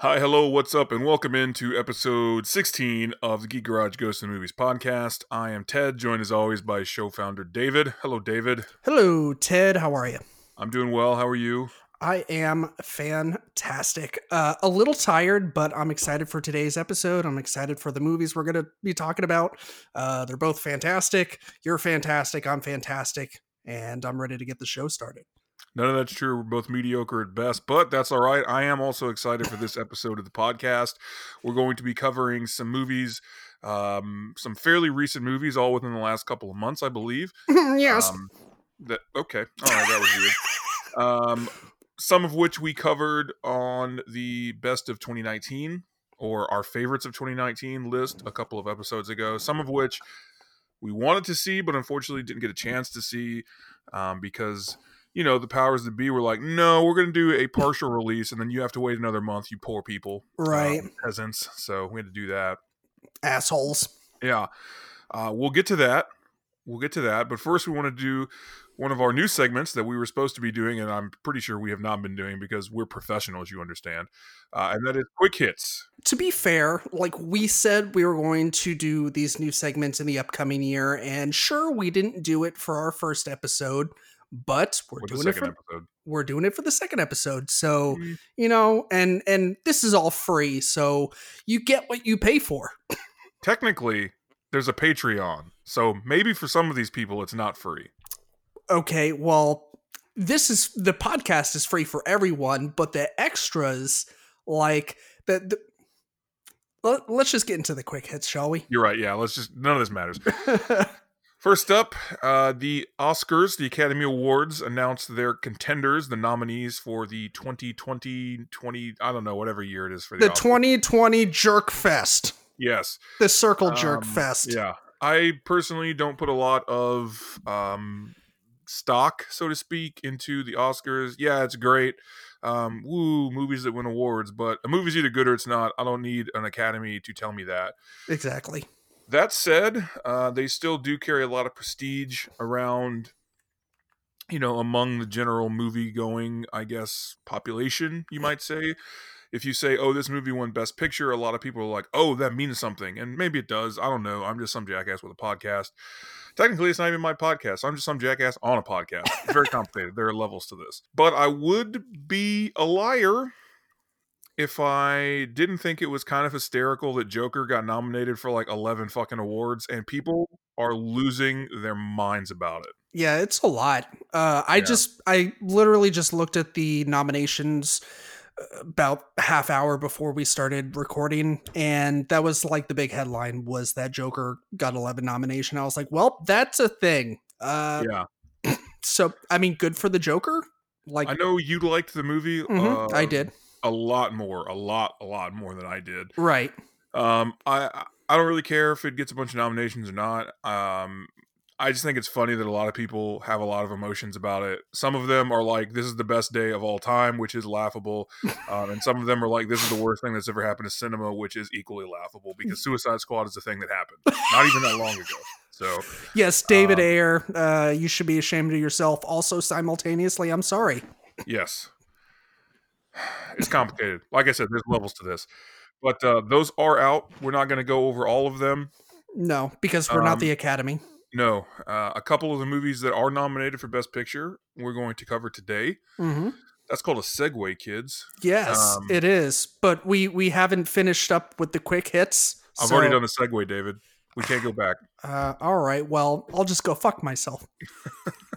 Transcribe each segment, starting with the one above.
Hi, hello, what's up, and welcome into episode 16 of the Geek Garage Ghosts and Movies podcast. I am Ted, joined as always by show founder David. Hello, David. Hello, Ted. How are you? I'm doing well. How are you? I am fantastic. Uh, a little tired, but I'm excited for today's episode. I'm excited for the movies we're going to be talking about. Uh, they're both fantastic. You're fantastic. I'm fantastic. And I'm ready to get the show started. None of that's true. We're both mediocre at best, but that's all right. I am also excited for this episode of the podcast. We're going to be covering some movies, um, some fairly recent movies, all within the last couple of months, I believe. yes. Um, that okay. All right, that was weird. Um, some of which we covered on the best of 2019 or our favorites of 2019 list a couple of episodes ago. Some of which we wanted to see, but unfortunately didn't get a chance to see um, because you know the powers that be were like, no, we're going to do a partial release, and then you have to wait another month. You poor people, right? Um, peasants. So we had to do that. Assholes. Yeah. Uh, we'll get to that. We'll get to that. But first, we want to do one of our new segments that we were supposed to be doing, and I'm pretty sure we have not been doing because we're professionals, you understand. Uh, and that is quick hits. To be fair, like we said, we were going to do these new segments in the upcoming year, and sure, we didn't do it for our first episode, but we're doing it for episode. we're doing it for the second episode. So Mhm. you know, and and this is all free, so you get what you pay for. Technically, there's a Patreon, so maybe for some of these people, it's not free. okay, well, this is the podcast is free for everyone, but the extras, like the, the let's just get into the quick hits, shall we? You're right. Yeah, let's just none of this matters. First up, uh, the Oscars, the Academy Awards announced their contenders, the nominees for the 2020, 20, I don't know, whatever year it is for the, the Oscars. 2020 Jerk Fest, Yes. the Circle Jerk Um, Fest. Yeah. I personally don't put a lot of um, stock, so to speak, into the Oscars. Yeah, it's great. Um, woo, movies that win awards, but a movie's either good or it's not. I don't need an Academy to tell me that. Exactly. That said, uh, they still do carry a lot of prestige around, you know, among the general movie going, I guess, population, you might say. If you say, oh, this movie won Best Picture, a lot of people are like, oh, that means something. And maybe it does. I don't know. I'm just some jackass with a podcast. Technically, it's not even my podcast. I'm just some jackass on a podcast. It's very complicated. there are levels to this. But I would be a liar if I didn't think it was kind of hysterical that Joker got nominated for like 11 fucking awards and people are losing their minds about it. Yeah, it's a lot. Uh, I Yeah. just, I literally just looked at the nominations uh, about half hour before we started recording, and that was like the big headline was that Joker got 11 nomination. I was like, well, that's a thing. Uh, yeah. So, I mean, good for the Joker. Like, I know you liked the movie. Mhm, I uh, did. A lot more, a lot, a lot more than I did. Right. Um, I I don't really care if it gets a bunch of nominations or not. Um, I just think it's funny that a lot of people have a lot of emotions about it. Some of them are like, "This is the best day of all time," which is laughable, um, and some of them are like, "This is the worst thing that's ever happened to cinema," which is equally laughable because Suicide Squad is a thing that happened not even that long ago. So Yes, David Um, Ayer, uh, you should be ashamed of yourself. Also, simultaneously, I'm sorry. yes, it's complicated. Like I said, there's levels to this, but uh, those are out. We're not going to go over all of them. No, because we're not Um, the Academy. No, uh, a couple of the movies that are nominated for Best Picture we're going to cover today. hmm That's called a segue, kids. Yes, Um, it is. But we we haven't finished up with the quick hits. I've so- already done the segue, David. We can't go back. Uh, all right. Well, I'll just go fuck myself.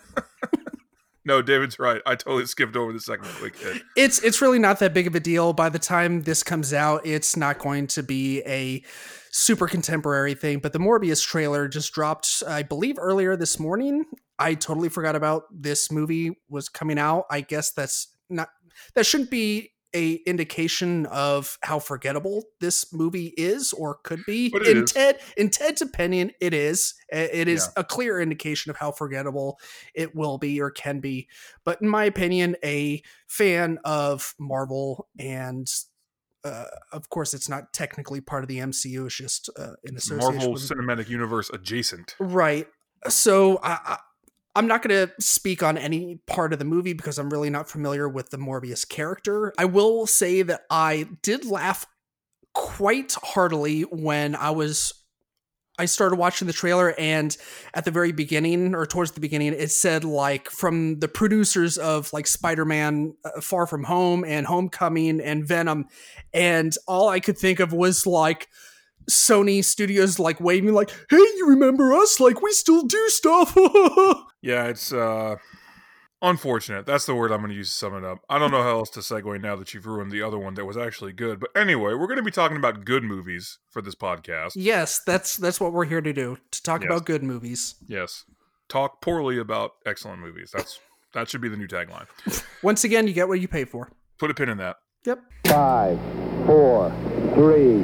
No, David's right. I totally skipped over the segment. Quick hit. It's it's really not that big of a deal. By the time this comes out, it's not going to be a super contemporary thing. But the Morbius trailer just dropped, I believe, earlier this morning. I totally forgot about this movie was coming out. I guess that's not that shouldn't be a indication of how forgettable this movie is or could be. In is. Ted in Ted's opinion, it is. It is a clear indication of how forgettable it will be or can be. But in my opinion, a fan of Marvel and uh, of course, it's not technically part of the MCU. It's just uh, an association Marvel Cinematic Universe adjacent. Right. So I I'm not going to speak on any part of the movie because I'm really not familiar with the Morbius character. I will say that I did laugh quite heartily when I was I started watching the trailer and at the very beginning or towards the beginning it said like from the producers of like Spider-Man uh, Far From Home and Homecoming and Venom and all I could think of was like Sony Studios like waving like, "Hey, you remember us? Like we still do stuff." yeah, it's uh unfortunate. That's the word I'm going to use to sum it up. I don't know how else to segue now that you've ruined the other one that was actually good. But anyway, we're going to be talking about good movies for this podcast. Yes, that's that's what we're here to do. To talk Yes. about good movies. Yes. Talk poorly about excellent movies. That's that should be the new tagline. Once again, you get what you pay for. Put a pin in that. Yep. Five, four, three,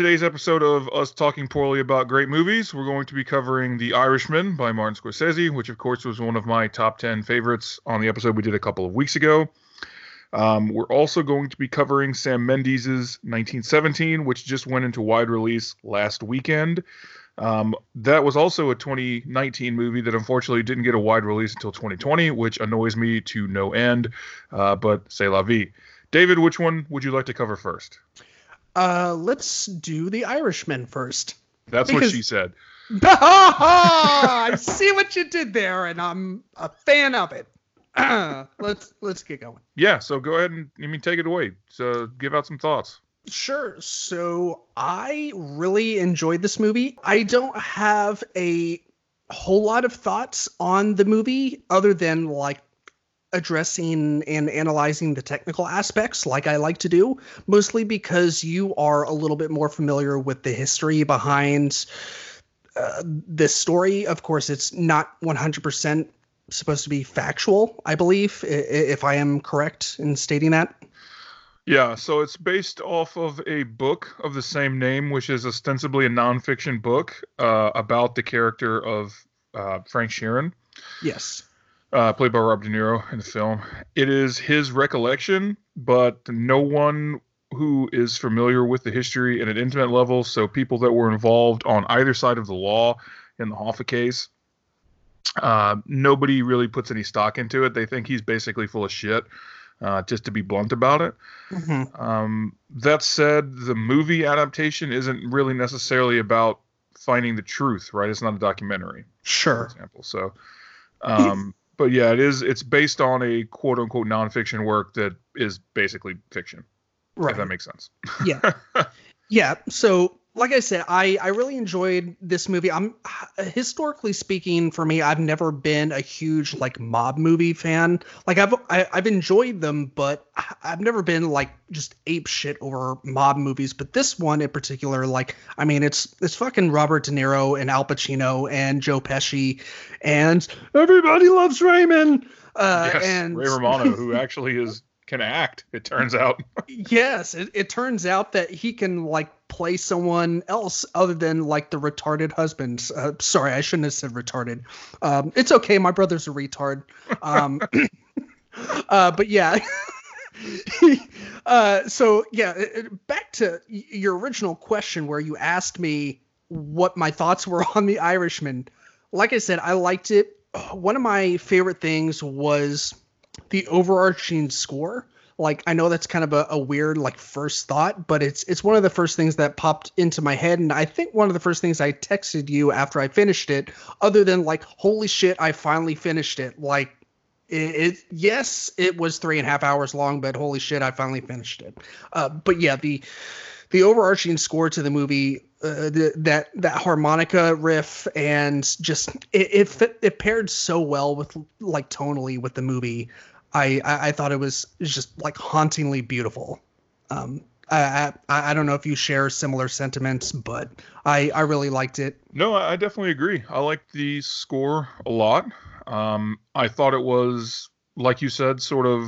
Today's episode of us talking poorly about great movies, we're going to be covering The Irishman by Martin Scorsese, which of course was one of my top 10 favorites on the episode we did a couple of weeks ago. Um, we're also going to be covering Sam Mendes's 1917, which just went into wide release last weekend. Um, that was also a 2019 movie that unfortunately didn't get a wide release until 2020, which annoys me to no end. Uh, but say la vie. David, which one would you like to cover first? Uh, let's do the Irishman first. That's what she said. I see what you did there, and I'm a fan of it. let's let's get going. Yeah, so go ahead and I mean take it away. So give out some thoughts. Sure. So I really enjoyed this movie. I don't have a whole lot of thoughts on the movie other than like addressing and analyzing the technical aspects like I like to do, mostly because you are a little bit more familiar with the history behind uh, this story. Of course, it's not 100% supposed to be factual, I believe, if I am correct in stating that. Yeah, so it's based off of a book of the same name, which is ostensibly a nonfiction book uh, about the character of uh, Frank Sheeran, Yes. Uh, played by Rob De Niro in the film. It is his recollection, but no one who is familiar with the history at an intimate level, so people that were involved on either side of the law in the Hoffa case, uh, nobody really puts any stock into it. They think he's basically full of shit, uh, just to be blunt about it. Mhm. Um, that said, the movie adaptation isn't really necessarily about finding the truth, right? It's not a documentary, for Sure. example. So, um, but yeah, it is. It's based on a quote unquote nonfiction work that is basically fiction. Right. If that makes sense. yeah yeah so like i said i i really enjoyed this movie. I'm historically speaking for me i've never been a huge like mob movie fan. Like i've I, i've enjoyed them but I- i've never been like just ape shit over mob movies. But this one in particular like i mean it's it's fucking robert de niro and al pacino and joe pesci and everybody loves raymond uh yes, and Ray Romano, who actually is can act. It turns out. yes it, it turns out that he can like play someone else other than like the retarded husband. Uh, sorry i shouldn't have said retarded. Um, it's okay my brother's a retard. Um, uh, but yeah. Uh, so yeah back to your original question where you asked me what my thoughts were on the irishman. Like i said i liked it. One of my favorite things was the overarching score. Like i know that's kind of a, a weird like first thought but it's it's one of the first things that popped into my head. And i think one of the first things i texted you after i finished it other than like holy shit i finally finished it. Like it, it yes it was three and a half hours long but holy shit i finally finished it. Uh, but yeah the the overarching score to the movie uh, that that harmonica riff and just it, it fit, it paired so well with like tonally with the movie I, I I thought it was, just like hauntingly beautiful. Um, I, I don't know if you share similar sentiments, but I I really liked it. No, I definitely agree. I liked the score a lot. Um, I thought it was like you said, sort of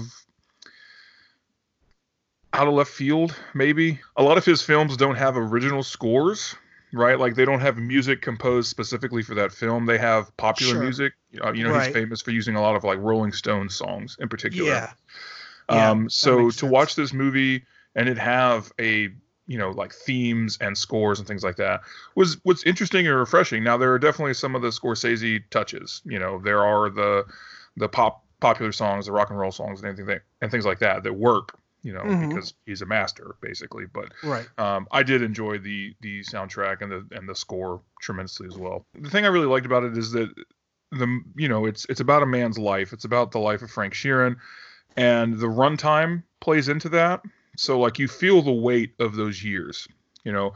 out of left field, maybe. A lot of his films don't have original scores, right? Like they don't have music composed specifically for that film. They have popular Sure. music. Uh, you know, Right. he's famous for using a lot of like Rolling Stones songs in particular. Yeah. Yeah, Um, that so to sense. watch this movie and it have a you know like themes and scores and things like that was was interesting and refreshing. Now there are definitely some of the Scorsese touches. You know, there are the the pop popular songs, the rock and roll songs, and anything and things like that that work. You know, Mhm. because he's a master basically. But Right. um, I did enjoy the the soundtrack and the and the score tremendously as well. The thing I really liked about it is that the you know it's it's about a man's life. It's about the life of Frank Sheeran, and the runtime plays into that. So like you feel the weight of those years. You know,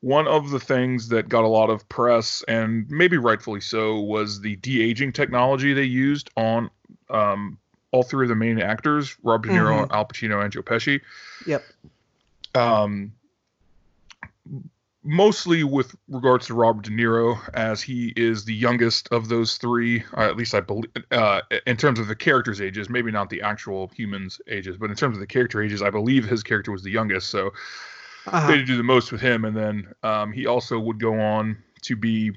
one of the things that got a lot of press and maybe rightfully so was the de aging technology they used on um, all three of the main actors, Robert De Niro, Al Pacino, and Joe Pesci Yep. um, mostly with regards to Robert De Niro, as he is the youngest of those three. Uh, at least I believe, uh, in terms of the characters' ages, maybe not the actual humans' ages, but in terms of the character ages, I believe his character was the youngest. So Uh-huh. they do the most with him, and then um, he also would go on to be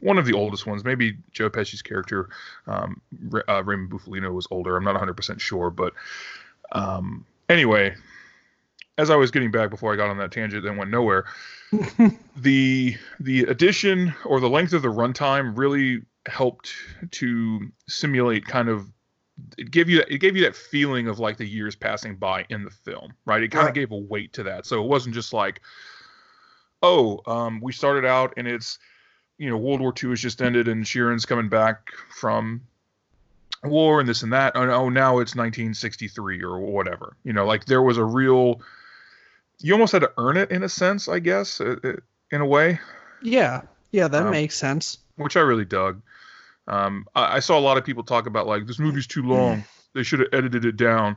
one of the oldest ones. Maybe Joe Pesci's character, um, uh, Raymond Bufalino, was older. I'm not 100 percent sure, but um, anyway, as I was getting back before I got on that tangent and went nowhere, the the addition or the length of the runtime really helped to simulate kind of it gave you it gave you that feeling of like the years passing by in the film, right? It kind of Right. gave a weight to that, so it wasn't just like, oh, um, we started out and it's you know World War II has just ended and Sheeran's coming back from war and this and that. Oh, oh, now it's 1963 or whatever. You know, like there was a real. You almost had to earn it in a sense, I guess, uh, uh, in a way yeah. Yeah, that Um, makes sense. which I really dug. Um, I, I saw a lot of people talk about like this movie's too long. They should have edited it down,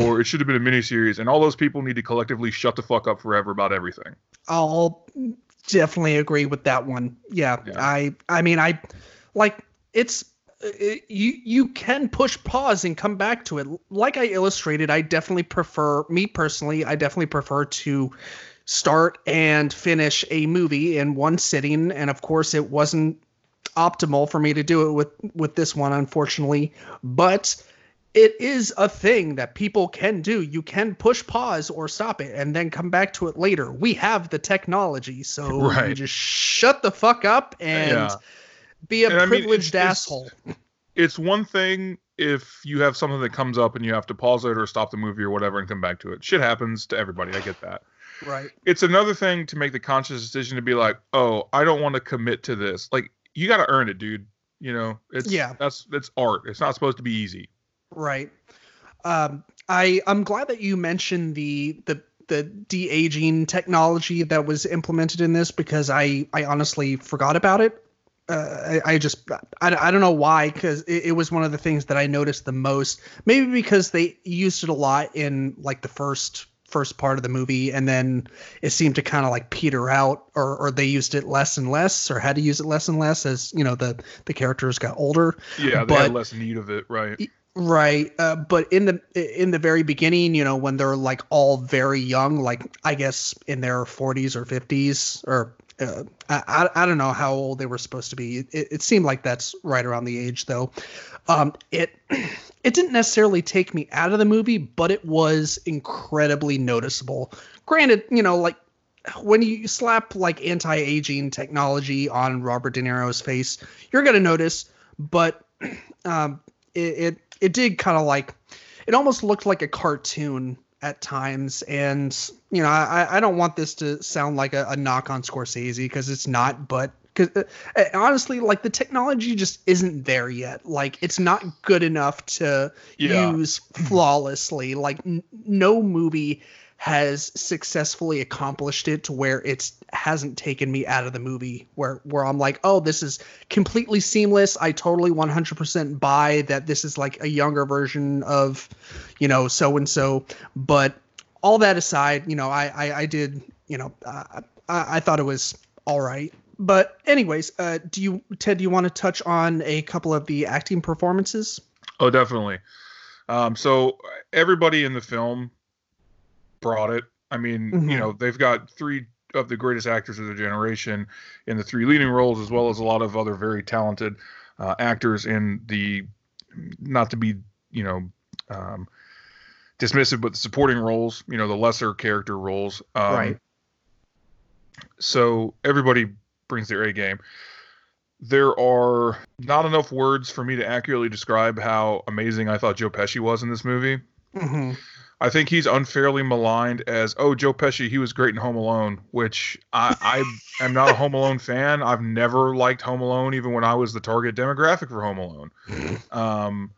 or it should have been a miniseries. And all those people need to collectively shut the fuck up forever about everything. I'll definitely agree with that one. Yeah, Yeah. I I mean I like it's it, you you can push pause and come back to it. Like I illustrated, I definitely prefer me personally, I definitely prefer to start and finish a movie in one sitting and of course it wasn't optimal for me to do it with with this one unfortunately, but it is a thing that people can do. You can push pause or stop it and then come back to it later. We have the technology, so you Right. just shut the fuck up and Yeah. be a And I mean, it's- privileged it's- asshole. It's one thing if you have something that comes up and you have to pause it or stop the movie or whatever and come back to it. Shit happens to everybody. I get that. Right. It's another thing to make the conscious decision to be like, oh, I don't want to commit to this. Like you got to earn it, dude. You know, it's Yeah. That's that's art. It's not supposed to be easy. Right. Um, I I'm glad that you mentioned the the the de aging technology that was implemented in this because I I honestly forgot about it. Uh, I, I just I, I don't know why because it, it was one of the things that I noticed the most. Maybe because they used it a lot in like the first first part of the movie and then it seemed to kind of like peter out or or they used it less and less or had to use it less and less as you know the the characters got older Yeah, they But- had less need of it, right? Right, uh, but in the in the very beginning, you know, when they're like all very young, like I guess in their 40s or 50s, or uh, I I don't know how old they were supposed to be. It, it seemed like that's right around the age, though. Um, it it didn't necessarily take me out of the movie, but it was incredibly noticeable. Granted, you know, like when you slap like anti-aging technology on Robert De Niro's face, you're gonna notice, but um, it it, it did kind of like it almost looked like a cartoon at times and you know i i don't want this to sound like a, a knock on scorsese because it's not but because uh, honestly like the technology just isn't there yet like it's not good enough to Yeah. use flawlessly like n- no movie has successfully accomplished it to where it's hasn't taken me out of the movie where where I'm like, "Oh, this is completely seamless. I totally 100% buy that this is like a younger version of, you know, so and so." But all that aside, you know, I I, I did, you know, uh, I, I thought it was all right. But anyways, uh, do you Ted? Do you want to touch on a couple of the acting performances? Oh, definitely. Um, so everybody in the film brought it. I mean, Mhm. you know, they've got three of the greatest actors of their generation in the three leading roles, as well as a lot of other very talented uh, actors in the, not to be, you know, um, dismissive, but the supporting roles, you know, the lesser character roles. Um, Right. So everybody brings their A game. There are not enough words for me to accurately describe how amazing I thought Joe Pesci was in this movie. hmm I think he's unfairly maligned as, oh, Joe Pesci, he was great in Home Alone, which I, I am not a Home Alone fan. I've never liked Home Alone, even when I was the target demographic for Home Alone. Um,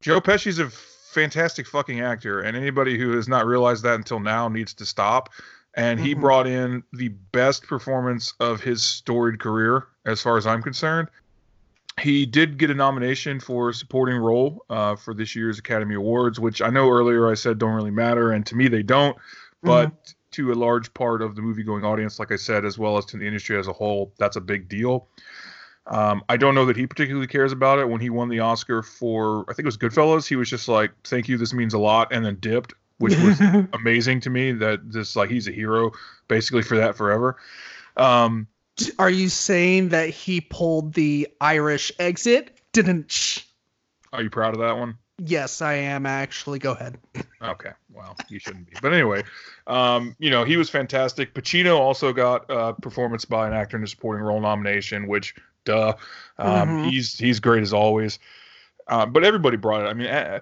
Joe Pesci's a fantastic fucking actor, and anybody who has not realized that until now needs to stop. And he Mhm. brought in the best performance of his storied career, as far as I'm concerned. He did get a nomination for supporting role uh, for this year's Academy Awards, which I know earlier I said don't really matter, and to me they don't. But to a large part of the movie going audience, like I said, as well as to the industry as a whole, that's a big deal. Um, I don't know that he particularly cares about it. When he won the Oscar for, I think it was Goodfellas, he was just like, "Thank you, this means a lot," and then dipped, which was amazing to me. That this like he's a hero basically for that forever. Um, Are you saying that he pulled the Irish exit? Didn't? are you proud of that one? Yes, I am actually. Go ahead. Okay, well, you shouldn't be. But anyway, um, you know, he was fantastic. Pacino also got uh, performance by an actor in a supporting role nomination, which, duh, um, Mhm. he's he's great as always. Uh, but everybody brought it. I mean, uh,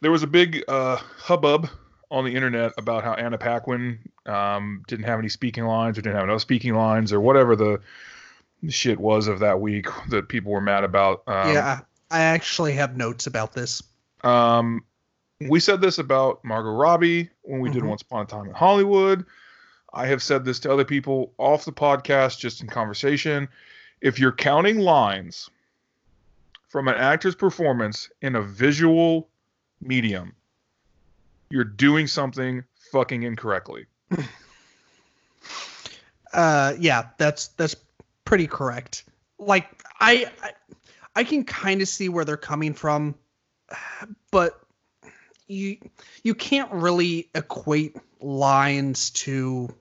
there was a big uh, hubbub on the internet about how Anna Paquin um, didn't have any speaking lines or didn't have enough speaking lines or whatever the shit was of that week that people were mad about. Um, yeah, I actually have notes about this. um, we said this about Margot Robbie when we did Mhm. Once Upon a Time in Hollywood. I have said this to other people off the podcast, just in conversation. If you're counting lines from an actor's performance in a visual medium, you're doing something fucking incorrectly. Uh, yeah, that's that's pretty correct. Like I, I, I can kind of see where they're coming from, but you you can't really equate lines to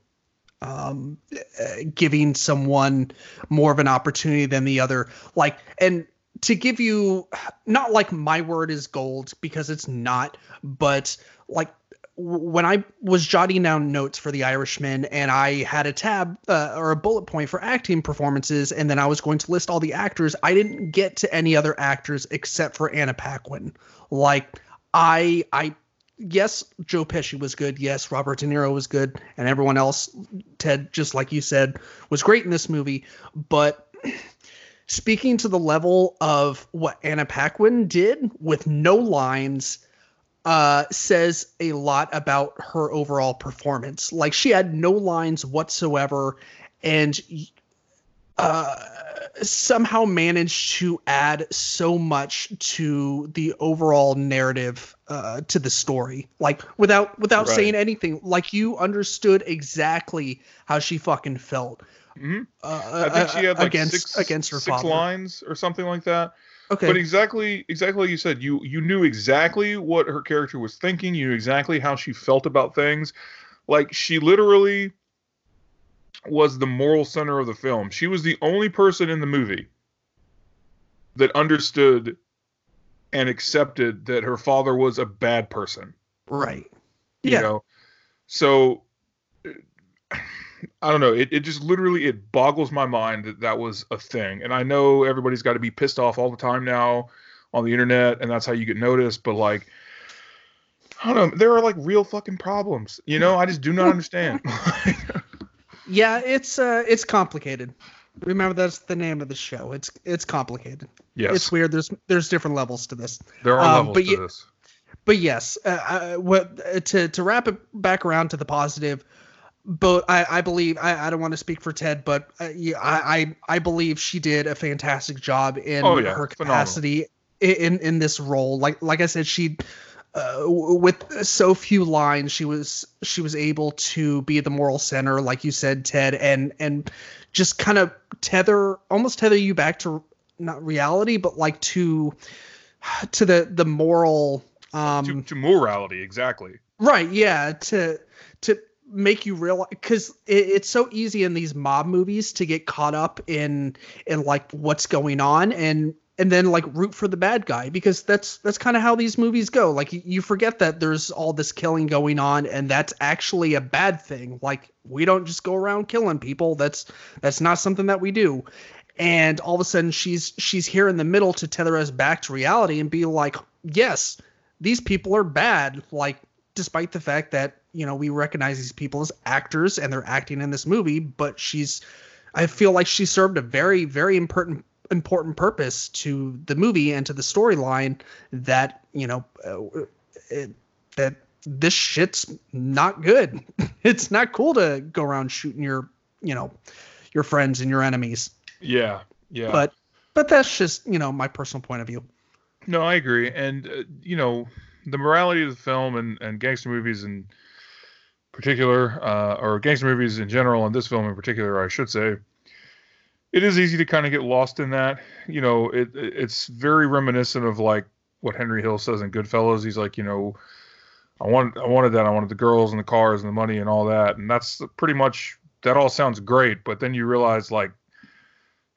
um, uh, giving someone more of an opportunity than the other. Like, and to give you not like my word is gold because it's not, but like when I was jotting down notes for The Irishman and I had a tab uh, or a bullet point for acting performances, and then I was going to list all the actors, I didn't get to any other actors except for Anna Paquin. Like, I, I, yes, Joe Pesci was good. Yes, Robert De Niro was good, and everyone else, Ted, just like you said, was great in this movie. But speaking to the level of what Anna Paquin did with no lines uh, says a lot about her overall performance. Like she had no lines whatsoever, and uh, somehow managed to add so much to the overall narrative uh, to the story. Like without without Right. saying anything, like you understood exactly how she fucking felt. Mhm. Uh, I think she had like against six, against her six father. lines or something like that. Okay. But exactly, exactly like you said, you you knew exactly what her character was thinking. You knew exactly how she felt about things. Like she literally was the moral center of the film. She was the only person in the movie that understood and accepted that her father was a bad person. right. You Yeah. know, so I don't know. It, it just literally it boggles my mind that that was a thing. And I know everybody's got to be pissed off all the time now on the internet, and that's how you get noticed. But like, I don't know. There are like real fucking problems. You know, I just do not understand. Yeah, it's uh it's complicated. Remember that's the name of the show. It's it's complicated. yes, It's weird. There's there's different levels to this. there are um, levels but to you- this. But yes, uh, uh, what uh, to to wrap it back around to the positive. But I, I believe I, I don't want to speak for Ted, but uh, yeah, I, I I believe she did a fantastic job in Oh, yeah, her capacity i- in in this role. Like like I said, she uh, with so few lines, she was she was able to be the moral center, like you said, Ted, and and just kind of tether almost tether you back to not reality, but like to to the the moral um to, to morality, exactly. right yeah to to make you realize because it, it's so easy in these mob movies to get caught up in in like what's going on and and then like root for the bad guy because that's that's kind of how these movies go. Like you, you forget that there's all this killing going on and that's actually a bad thing. Like we don't just go around killing people. That's that's not something that we do. And all of a sudden she's she's here in the middle to tether us back to reality and be like yes these people are bad like despite the fact that you know we recognize these people as actors and they're acting in this movie but she's i feel like she served a very very important important purpose to the movie and to the storyline that you know uh, it, that this shit's not good it's not cool to go around shooting your you know your friends and your enemies Yeah, yeah. but but that's just you know my personal point of view No, I agree. And uh, you know, the morality of the film and and gangster movies in particular, uh, or gangster movies in general, and this film in particular, I should say, it is easy to kind of get lost in that. You know, it it's very reminiscent of like what Henry Hill says in Goodfellas. He's like, you know, I wanted I wanted that. I wanted the girls and the cars and the money and all that. And that's pretty much that all sounds great, but then you realize like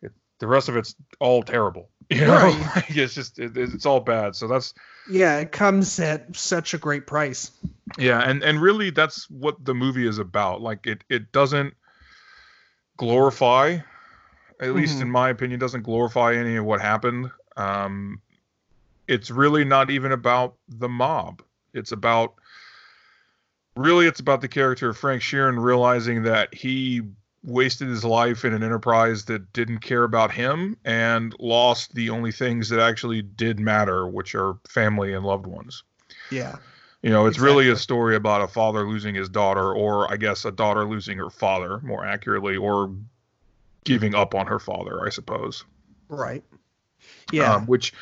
it, the rest of it's all terrible. You know, Right. like, it's just it, it's all bad. So that's yeah it comes at such a great price yeah, and and really that's what the movie is about. Like it it doesn't glorify, at least in my opinion, doesn't glorify any of what happened. Um, it's really not even about the mob. It's about really it's about the character of Frank Sheeran realizing that he wasted his life in an enterprise that didn't care about him and lost the only things that actually did matter, which are family and loved ones. yeah You know, it's really a story about a father losing his daughter, or I guess a daughter losing her father, more accurately, or giving up on her father, I suppose. right yeah Um, which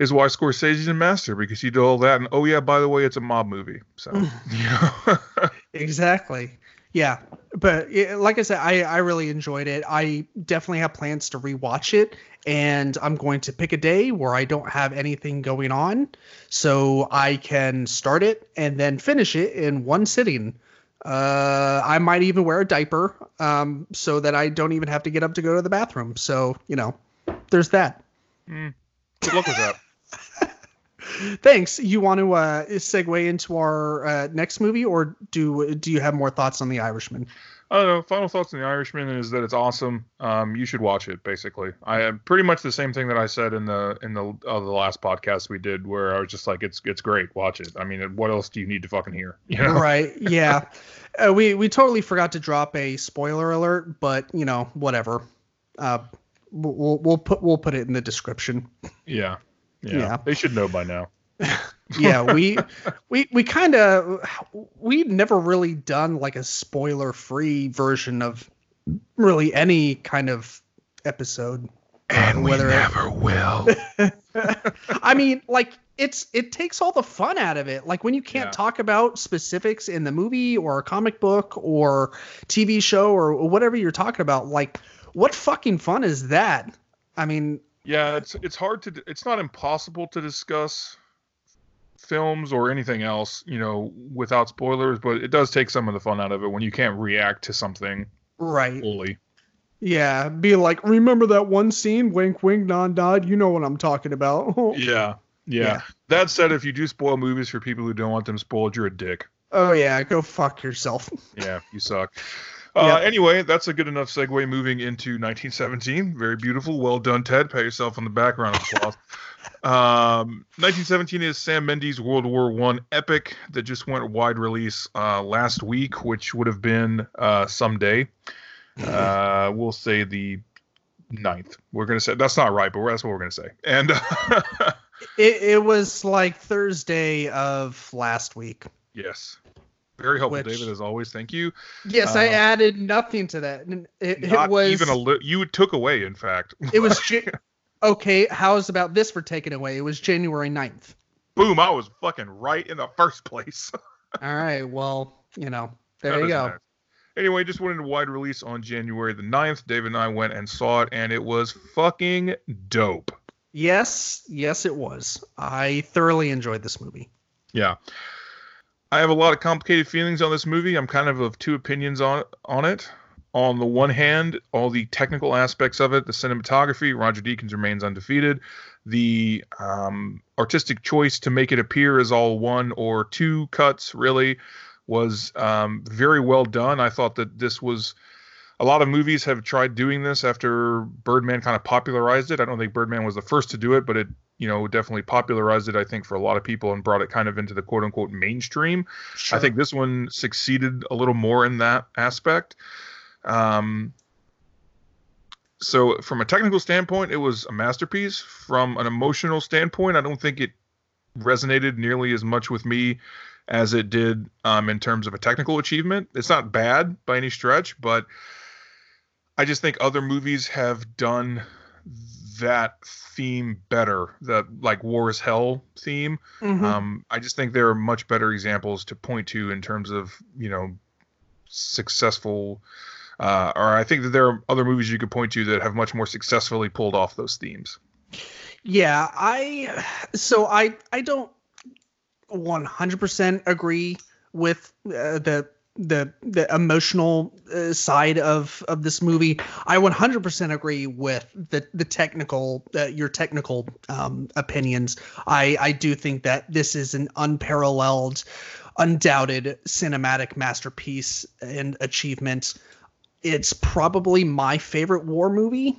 is why Scorsese's a master because he did all that, and oh yeah, by the way, it's a mob movie. So you know, exactly yeah but yeah, like i said I, I really enjoyed it. I definitely have plans to rewatch it and i'm going to pick a day where i don't have anything going on so i can start it and then finish it in one sitting. Uh, i might even wear a diaper um, so that i don't even have to get up to go to the bathroom. So you know there's that. Good luck with that. Thanks you want to uh, segue into our uh, next movie or do do you have more thoughts on the irishman I don't know. Final thoughts on The Irishman is that it's awesome. Um, you should watch it. Basically, I am pretty much the same thing that I said in the in the uh, the last podcast we did, where I was just like, it's it's great. Watch it. I mean, what else do you need to fucking hear? You know? right yeah uh, we we totally forgot to drop a spoiler alert but you know whatever uh we'll we'll put we'll put it in the description Yeah. Yeah. Yeah. They should know by now. yeah we we we kind of we've never really done like a spoiler free version of really any kind of episode uh, And whether it- never will. I mean, like it's it takes all the fun out of it. Like when you can't Yeah. talk about specifics in the movie or a comic book or TV show or whatever you're talking about, like what fucking fun is that? I mean, yeah, it's it's hard to. It's not impossible to discuss films or anything else, you know, without spoilers, but it does take some of the fun out of it when you can't react to something right. fully. Yeah, be like, remember that one scene, wink wink nod nod, you know what I'm talking about. Yeah. Yeah. Yeah. That said, if you do spoil movies for people who don't want them spoiled, you're a dick. oh yeah, go fuck yourself. Yeah, you suck. Uh. Anyway, that's a good enough segue moving into 1917. Very beautiful. Well done, Ted. Pat yourself on the background of applause. um, 1917 is Sam Mendes' World War One epic that just went wide release uh, last week, which would have been uh, someday. Uh, we'll say the 9th. We're gonna say that's not right, but that's what we're gonna say. And It it was like Thursday of last week. yes, very helpful, Which- David, as always. Thank you. Yes, I Uh, added nothing to that. It, it was even a li- you took away, in fact. it was Ja- okay how's about this for taking away it was january 9th boom, I was fucking right in the first place. All right. Well, you know, there you go. Nice. Anyway, just went into wide release on January the 9th. David and I went and saw it, and it was fucking dope. Yes, yes, it was. I thoroughly enjoyed this movie. Yeah. I have a lot of complicated feelings on this movie. I'm kind of of two opinions on on it. On the one hand, all the technical aspects of it, the cinematography, Roger Deakins remains undefeated. The um, artistic choice to make it appear as all one or two cuts, really, was um, very well done. I thought that this was a lot of movies have tried doing this after Birdman kind of popularized it. I don't think Birdman was the first to do it, but it you know definitely popularized it. I think for a lot of people and brought it kind of into the quote unquote mainstream. Sure. I think this one succeeded a little more in that aspect. Um, so from a technical standpoint, it was a masterpiece. From an emotional standpoint, I don't think it resonated nearly as much with me as it did um, in terms of a technical achievement. It's not bad by any stretch, but I just think other movies have done that theme better. The like War is Hell theme. Mm-hmm. Um, I just think there are much better examples to point to in terms of you know successful. Uh, or I think that there are other movies you could point to that have much more successfully pulled off those themes. Yeah, I so I I don't 100% agree with uh, the the the emotional uh, side of of this movie. I 100% agree with the the technical uh, your technical um, opinions. I I do think that this is an unparalleled, undoubted cinematic masterpiece and achievement. It's probably my favorite war movie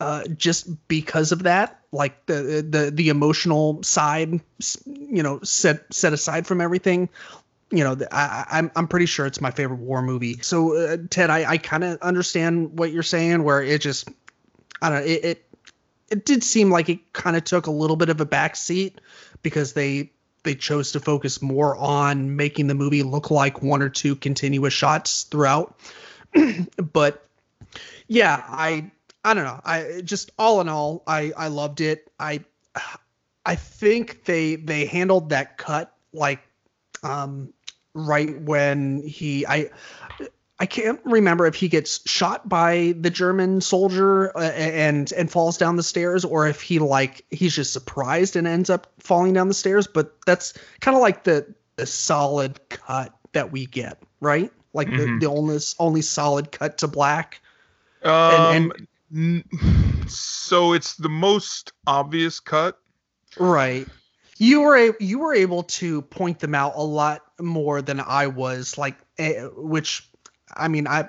uh, just because of that, like the the the emotional side, you know, set set aside from everything. You know, I, I'm I'm pretty sure it's my favorite war movie. So uh, Ted, I I kind of understand what you're saying, where it just, I don't know, it it, it did seem like it kind of took a little bit of a backseat because they they chose to focus more on making the movie look like one or two continuous shots throughout. but yeah, I I don't know. I just all in all, I I loved it. I I think they they handled that cut like um right when he I I can't remember if he gets shot by the German soldier uh, and and falls down the stairs or if he like he's just surprised and ends up falling down the stairs, but that's kind of like the the solid cut that we get, right? Like mm-hmm. the, the only only solid cut to black. Um, and, and so it's the most obvious cut. Right. You were a, you were able to point them out a lot more than I was like eh, which I mean I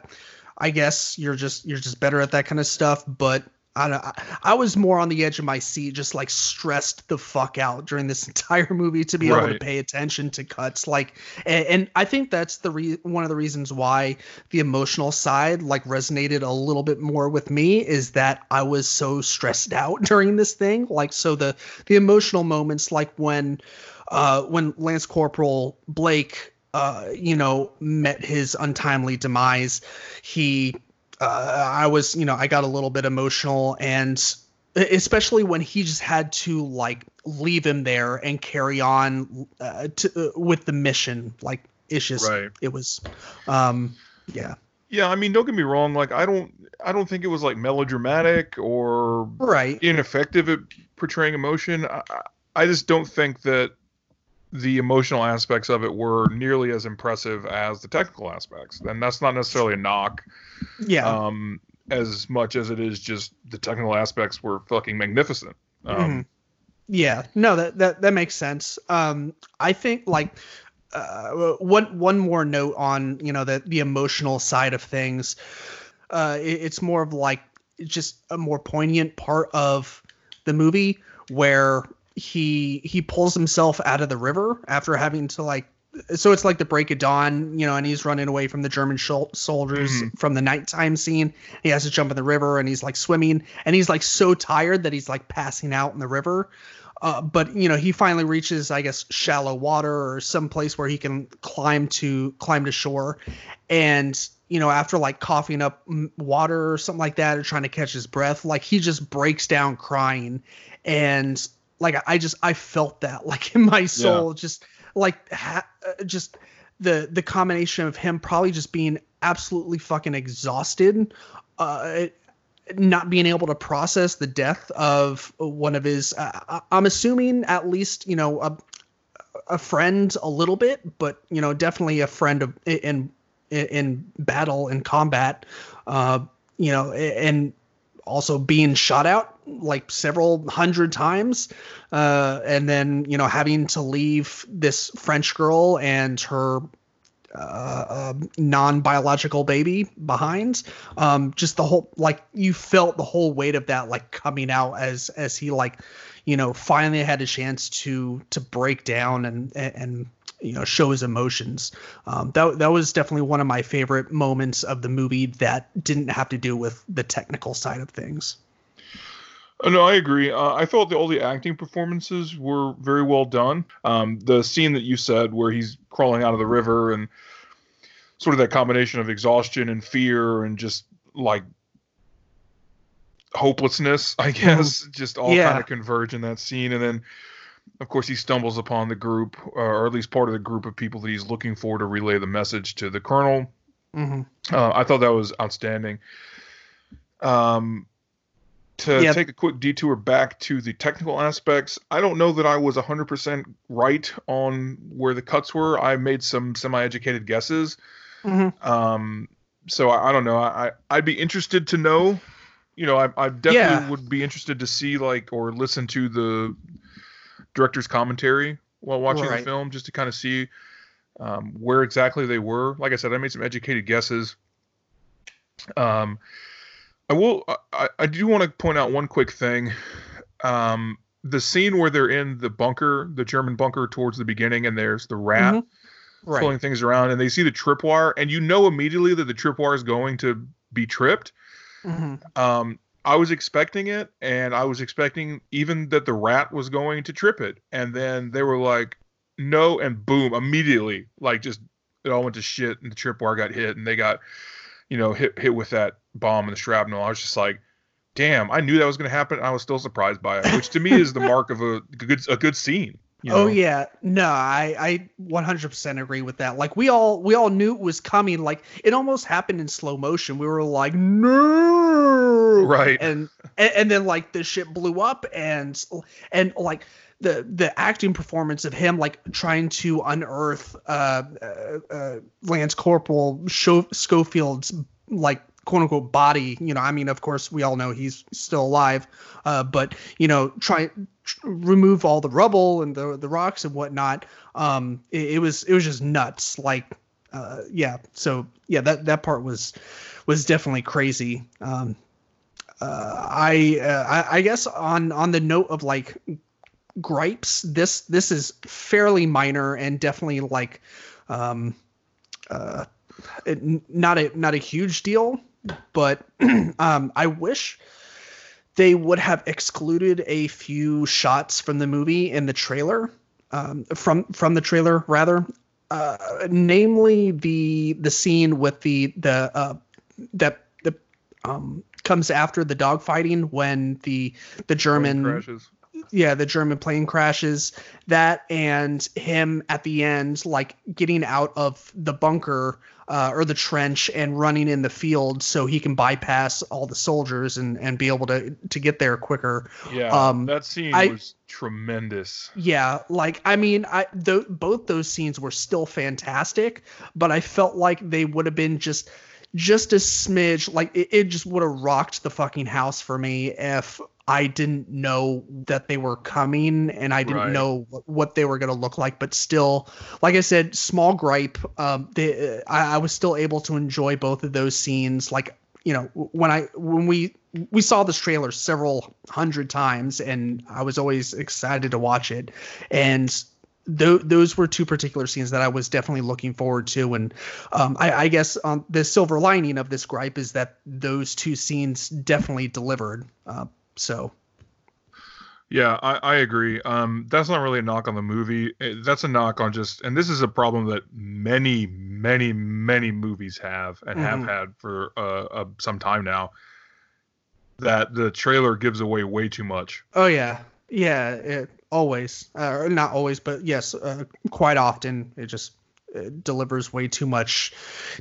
I guess you're just you're just better at that kind of stuff, but I, I was more on the edge of my seat, just like stressed the fuck out during this entire movie to be right. able to pay attention to cuts. Like, and, and I think that's the re- one of the reasons why the emotional side like resonated a little bit more with me is that I was so stressed out during this thing. Like, so the the emotional moments, like when uh when Lance Corporal Blake uh, you know, met his untimely demise. He uh, I was, you know, I got a little bit emotional and especially when he just had to like leave him there and carry on uh, to, uh, with the mission. Like it's just, right. it was, um, yeah. Yeah, I mean, don't get me wrong. Like, I don't, I don't think it was like melodramatic or right ineffective at portraying emotion. I, I just don't think that the emotional aspects of it were nearly as impressive as the technical aspects. And that's not necessarily a knock. Yeah. Um, as much as it is just the technical aspects were fucking magnificent. Um, mm-hmm. Yeah. No, that, that, that makes sense. Um, I think like, uh, one, one more note on, you know, the, the emotional side of things. Uh, it, it's more of like just a more poignant part of the movie where he he pulls himself out of the river after having to like so it's like the break of dawn, you know, and he's running away from the German sh- soldiers mm-hmm. from the nighttime scene. He has to jump in the river and he's like swimming and he's like so tired that he's like passing out in the river. Uh, but you know, he finally reaches, I guess, shallow water or some place where he can climb to climb to shore. And you know, after like coughing up water or something like that, or trying to catch his breath, like he just breaks down crying. And like I just I felt that like in my soul, just like ha- uh, just the the combination of him probably just being absolutely fucking exhausted, uh, not being able to process the death of one of his. Uh, I'm assuming at least you know a a friend a little bit, but you know definitely a friend of in in, in battle and combat. Uh, you know, and also being shot out like several hundred times uh, and then you know having to leave this french girl and her uh, um, non-biological baby behind um, just the whole like you felt the whole weight of that like coming out as as he like you know finally had a chance to to break down and and you know show his emotions. Um, that that was definitely one of my favorite moments of the movie that didn't have to do with the technical side of things no, I agree. Uh, I thought the, all the acting performances were very well done. Um, the scene that you said where he's crawling out of the river and sort of that combination of exhaustion and fear and just like hopelessness, I mm-hmm. guess, mm. just all yeah. kind of converge in that scene. And then, of course, he stumbles upon the group, uh, or at least part of the group of people that he's looking for to relay the message to the colonel. Mm-hmm. Uh, I thought that was outstanding. Um, to take a quick detour back to the technical aspects, I don't know that I was 100% right on where the cuts were. I made some semi educated guesses. Mm-hmm. Um, so I, I, don't know. I, I'd be interested to know. You know, I, I definitely yeah. would be interested to see, like, or listen to the director's commentary while watching right. the film just to kind of see um, where exactly they were. Like I said, I made some educated guesses. Um, I will. I, I do want to point out one quick thing. Um, the scene where they're in the bunker, the German bunker, towards the beginning, and there's the rat mm-hmm. right. pulling things around, and they see the tripwire, and you know immediately that the tripwire is going to be tripped. Mm-hmm. Um, I was expecting it, and I was expecting even that the rat was going to trip it, and then they were like, "No," and boom, immediately, like just it all went to shit, and the tripwire got hit, and they got, you know, hit hit with that bomb and the shrapnel. I was just like, damn, I knew that was going to happen. I was still surprised by it, which to me is the mark of a good a good scene. You oh, know? Oh yeah, no, I I 100% agree with that. Like we all we all knew it was coming. Like it almost happened in slow motion. We were like, no, right, and and, and then like the shit blew up, and and like the the acting performance of him like trying to unearth uh, uh, uh Lance Corporal Schofield's like quote unquote body. You know i mean of course we all know he's still alive uh, but you know try tr- remove all the rubble and the the rocks and whatnot. Um it, it was it was just nuts. Like uh yeah so yeah that that part was was definitely crazy. Um uh, I, uh, I I guess on on the note of like gripes, this this is fairly minor and definitely like um uh it, not a not a huge deal but um, I wish they would have excluded a few shots from the movie in the trailer, um, from from the trailer rather, uh, namely the the scene with the the uh, that the um, comes after the dogfighting when the the German yeah the German plane crashes that and him at the end like getting out of the bunker uh, or the trench and running in the field so he can bypass all the soldiers and, and be able to to get there quicker. Yeah, um, that scene I, was tremendous. Yeah, like I mean, I th- both those scenes were still fantastic, but I felt like they would have been just just a smidge like it, it just would have rocked the fucking house for me if I didn't know that they were coming and I didn't right. know what they were going to look like. But still, like I said, small gripe. Um, they, I, I was still able to enjoy both of those scenes. Like you know, when I when we we saw this trailer several hundred times, and I was always excited to watch it. And th- those were two particular scenes that I was definitely looking forward to. And um, I, I, guess um, the silver lining of this gripe is that those two scenes definitely delivered. Uh, so. Yeah, I, I agree. Um, that's not really a knock on the movie. That's a knock on just, and this is a problem that many, many, many movies have and mm-hmm. have had for uh, uh, some time now. That the trailer gives away way too much. Oh yeah, yeah. It, always, uh, not always, but yes, uh, quite often it just uh, delivers way too much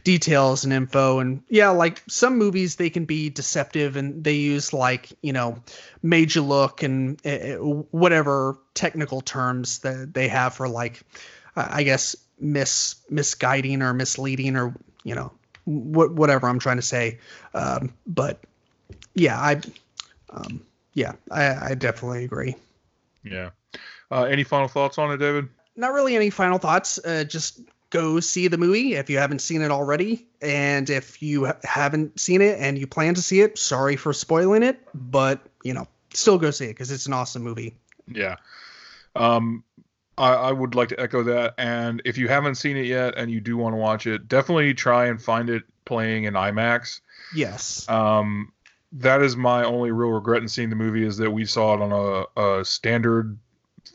details and info. And yeah, like some movies, they can be deceptive and they use like you know, you look and uh, whatever technical terms that they have for like, I guess mis misguiding or misleading or you know what whatever I'm trying to say. Um, but yeah, I um, yeah, I, I definitely agree. Yeah. Uh, any final thoughts on it, David? Not really any final thoughts. Uh, just go see the movie if you haven't seen it already. And if you haven't seen it and you plan to see it, sorry for spoiling it, but you know, still go see it because it's an awesome movie. Yeah. Um, I, I, would like to echo that. And if you haven't seen it yet and you do want to watch it, definitely try and find it playing in IMAX. Yes. Um, that is my only real regret in seeing the movie is that we saw it on a, a standard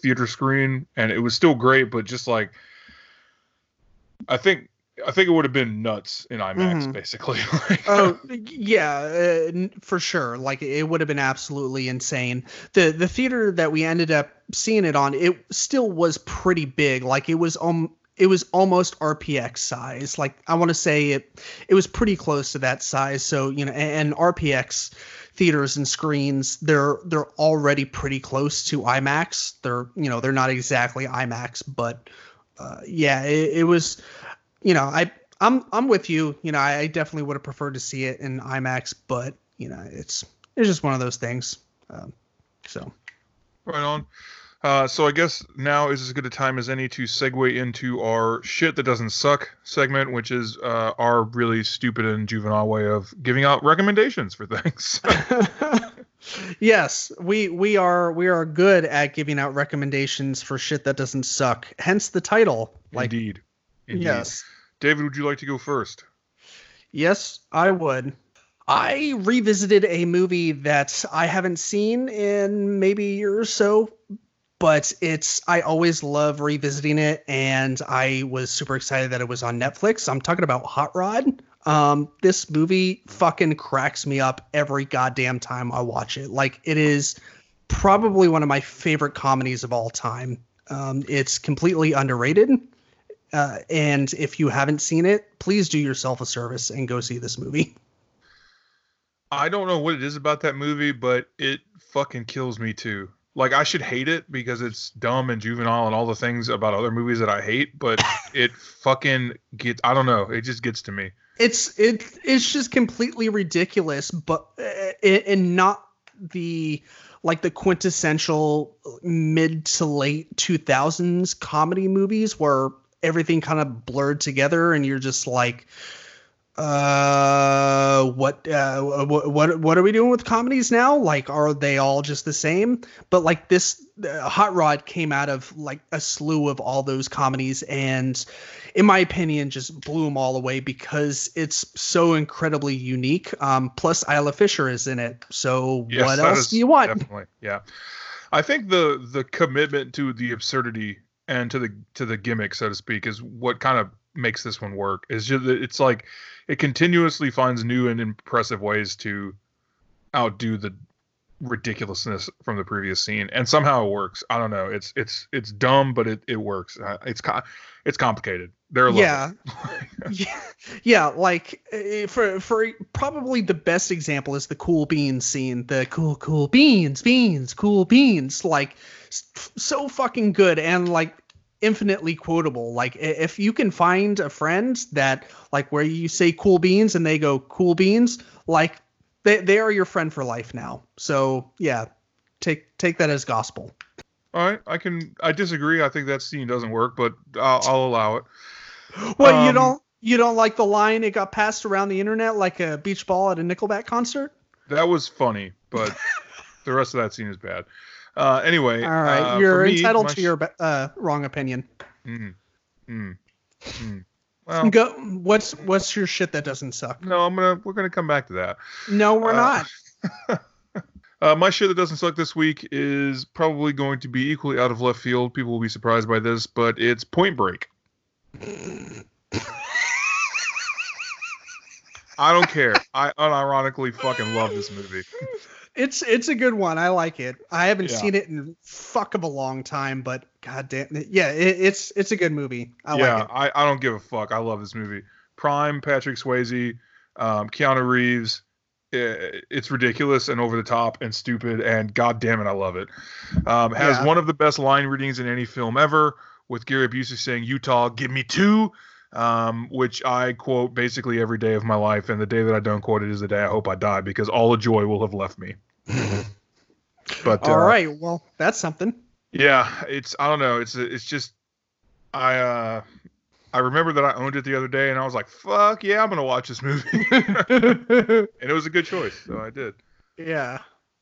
theater screen and it was still great, but just like I think I think it would have been nuts in IMAX, mm-hmm. basically. oh yeah, uh, for sure. Like it would have been absolutely insane. the The theater that we ended up seeing it on, it still was pretty big. Like it was um, it was almost RPX size. Like I want to say it, it was pretty close to that size. So you know, and, and RPX theaters and screens, they're they're already pretty close to IMAX. They're you know they're not exactly IMAX, but uh, yeah, it, it was you know, I I'm I'm with you. You know, I, definitely would have preferred to see it in IMAX, but you know, it's it's just one of those things. Um, so, right on. Uh, so I guess now is as good a time as any to segue into our shit that doesn't suck segment, which is uh, our really stupid and juvenile way of giving out recommendations for things. yes, we we are we are good at giving out recommendations for shit that doesn't suck. Hence the title. Like, Indeed. Indeed. Yes. David, would you like to go first? Yes, I would. I revisited a movie that I haven't seen in maybe a year or so, but it's I always love revisiting it, and I was super excited that it was on Netflix. I'm talking about Hot Rod. Um, this movie fucking cracks me up every goddamn time I watch it. Like it is probably one of my favorite comedies of all time. Um, it's completely underrated. Uh, and if you haven't seen it, please do yourself a service and go see this movie. I don't know what it is about that movie, but it fucking kills me too. Like I should hate it because it's dumb and juvenile and all the things about other movies that I hate, but it fucking gets I don't know, it just gets to me. It's it it's just completely ridiculous, but uh, and not the like the quintessential mid to late 2000s comedy movies where everything kind of blurred together and you're just like uh what uh what, what what are we doing with comedies now? Like are they all just the same? But like this uh, hot rod came out of like a slew of all those comedies and in my opinion just blew them all away because it's so incredibly unique. Um plus isla fisher is in it so yes, what else do you want? definitely yeah. I think the the commitment to the absurdity and to the to the gimmick, so to speak, is what kind of makes this one work. Is just it's like it continuously finds new and impressive ways to outdo the ridiculousness from the previous scene, and somehow it works. I don't know. It's it's it's dumb, but it it works. Uh, it's it's complicated. There are yeah, yeah, yeah. Like eh, for for probably the best example is the cool beans scene. The cool cool beans beans cool beans. Like so fucking good and like infinitely quotable. Like if you can find a friend that like where you say cool beans and they go cool beans, like they they are your friend for life now. So yeah, take take that as gospel. All right, I can. I disagree. I think that scene doesn't work, but I'll, I'll allow it. Well, um, you don't you don't like the line it got passed around the internet like a beach ball at a Nickelback concert? That was funny, but the rest of that scene is bad. Uh, anyway, all right, uh, you're entitled to sh- your uh, wrong opinion. Mm, mm, mm. Well, Go. What's what's your shit that doesn't suck? No, I'm gonna we're gonna come back to that. No, we're uh, not. uh, my shit that doesn't suck this week is probably going to be equally out of left field. People will be surprised by this, but it's Point Break. I don't care. I unironically fucking love this movie. It's it's a good one. I like it. I haven't Yeah. seen it in fuck of a long time, but god damn it. Yeah, it, it's it's a good movie. I yeah, like it. I, I don't give a fuck. I love this movie. Prime, Patrick Swayze, um, Keanu Reeves. eh, It's ridiculous and over the top and stupid and god damn it, I love it. Um, has Yeah. one of the best line readings in any film ever, with Gary Busey saying "Utah, give me two, um, which I quote basically every day of my life, and the day that I don't quote it is the day I hope I die because all the joy will have left me. But All uh, right, well, that's something. yeah, it's I don't know. It's it's just I uh I remember that I owned it the other day and I was like, "Fuck yeah, I'm gonna watch this movie," and it was a good choice, so I did. yeah.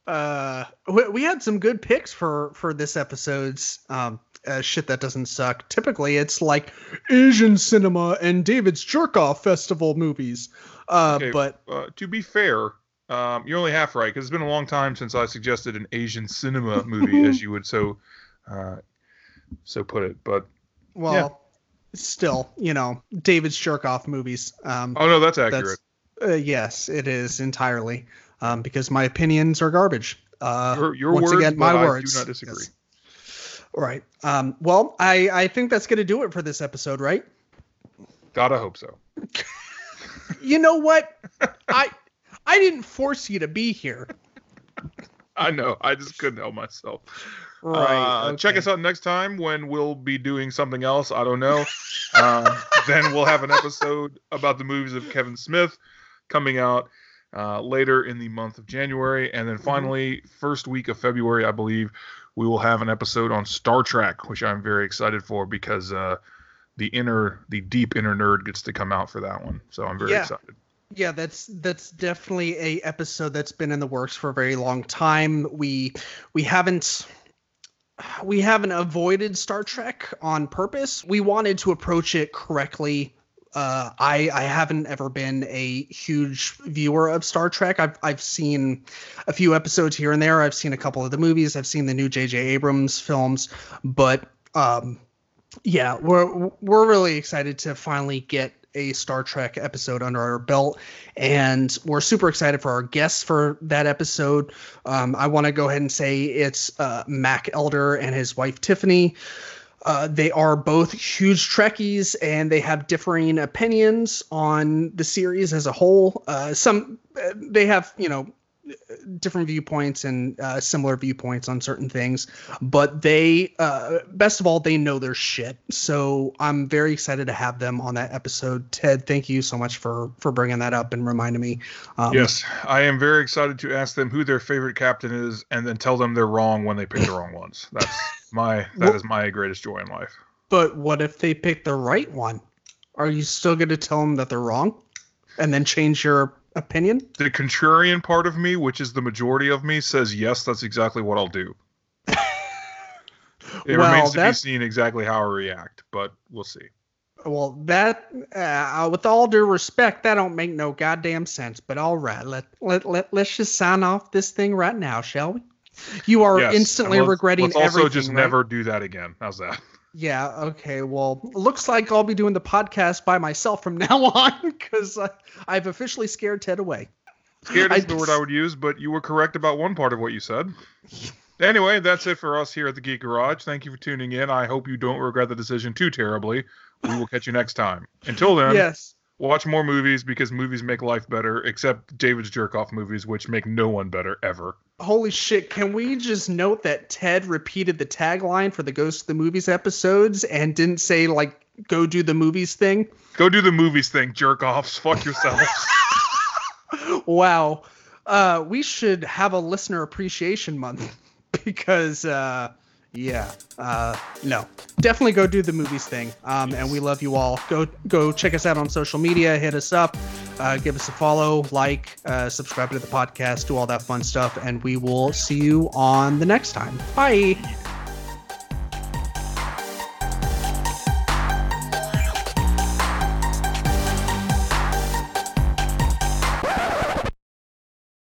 Uh, we, we had some good picks for for this episode's um uh, shit that doesn't suck. Typically, it's like Asian cinema and David's jerk off festival movies. Uh, Okay. but Uh, to be fair, um, you're only half right because it's been a long time since I suggested an Asian cinema movie, as you would so uh, so put it. But well, still, you know, David's jerk off movies. Um, oh no, that's accurate. That's, uh, yes, it is entirely. Um, because my opinions are garbage. Uh, your your once words, again, my words. I do not disagree. Yes. All right. Um, well, I I think that's gonna do it for this episode, right? God, I hope so. You know what? I I didn't force you to be here. I know. I just couldn't help myself. Right. Uh, Check us out next time when we'll be doing something else. I don't know. um, then we'll have an episode about the movies of Kevin Smith coming out uh, later in the month of January. And then finally, first week of February, I believe, we will have an episode on Star Trek, which I'm very excited for because uh, the inner, the deep inner nerd gets to come out for that one. So I'm very Yeah. excited. Yeah, that's that's definitely a episode that's been in the works for a very long time. We we haven't we haven't avoided Star Trek on purpose. We wanted to approach it correctly. Uh, I I haven't ever been a huge viewer of Star Trek. I've I've seen a few episodes here and there. I've seen a couple of the movies. I've seen the new J.J. Abrams films, but um, yeah, we're we're really excited to finally get a Star Trek episode under our belt, and we're super excited for our guests for that episode. Um, I want to go ahead and say it's uh, Mac Elder and his wife Tiffany. Uh, they are both huge Trekkies, and they have differing opinions on the series as a whole. Uh, some uh, they have, you know, different viewpoints and uh, similar viewpoints on certain things, but they, uh, best of all, they know their shit. So I'm very excited to have them on that episode. Ted, thank you so much for for bringing that up and reminding me. Um, Yes, I am very excited to ask them who their favorite captain is, and then tell them they're wrong when they pick the wrong ones. That's my that Well- is my greatest joy in life. But what if they pick the right one? Are you still going to tell them that they're wrong, and then change your opinion? The contrarian part of me, which is the majority of me, says yes. That's exactly what I'll do. It Well, remains to be seen exactly how I react, but we'll see. Well, that, uh, with all due respect, that don't make no goddamn sense. But all right, let let let let's just sign off this thing right now, shall we? You are Yes, instantly let's- regretting Let's also everything. just right? never do that again. How's that? Yeah. Okay. Well, looks like I'll be doing the podcast by myself from now on because uh, I've officially scared Ted away. Scared is the word I would use, but you were correct about one part of what you said. Anyway, that's it for us here at the Geek Garage. Thank you for tuning in. I hope you don't regret the decision too terribly. We will catch you next time. Until then, yes. watch more movies because movies make life better, except David's jerk off movies, which make no one better ever. Holy shit! Can we just note that Ted repeated the tagline for the Ghost of the Movies episodes and didn't say like "Go do the movies" thing? Go do the movies thing, jerk offs. Fuck yourselves. wow. Uh, we should have a listener appreciation month because, uh, yeah, uh, no, definitely go do the movies thing. Um, and we love you all. Go, go check us out on social media. Hit us up, uh, give us a follow, like, uh, subscribe to the podcast, do all that fun stuff, and we will see you on the next time. Bye.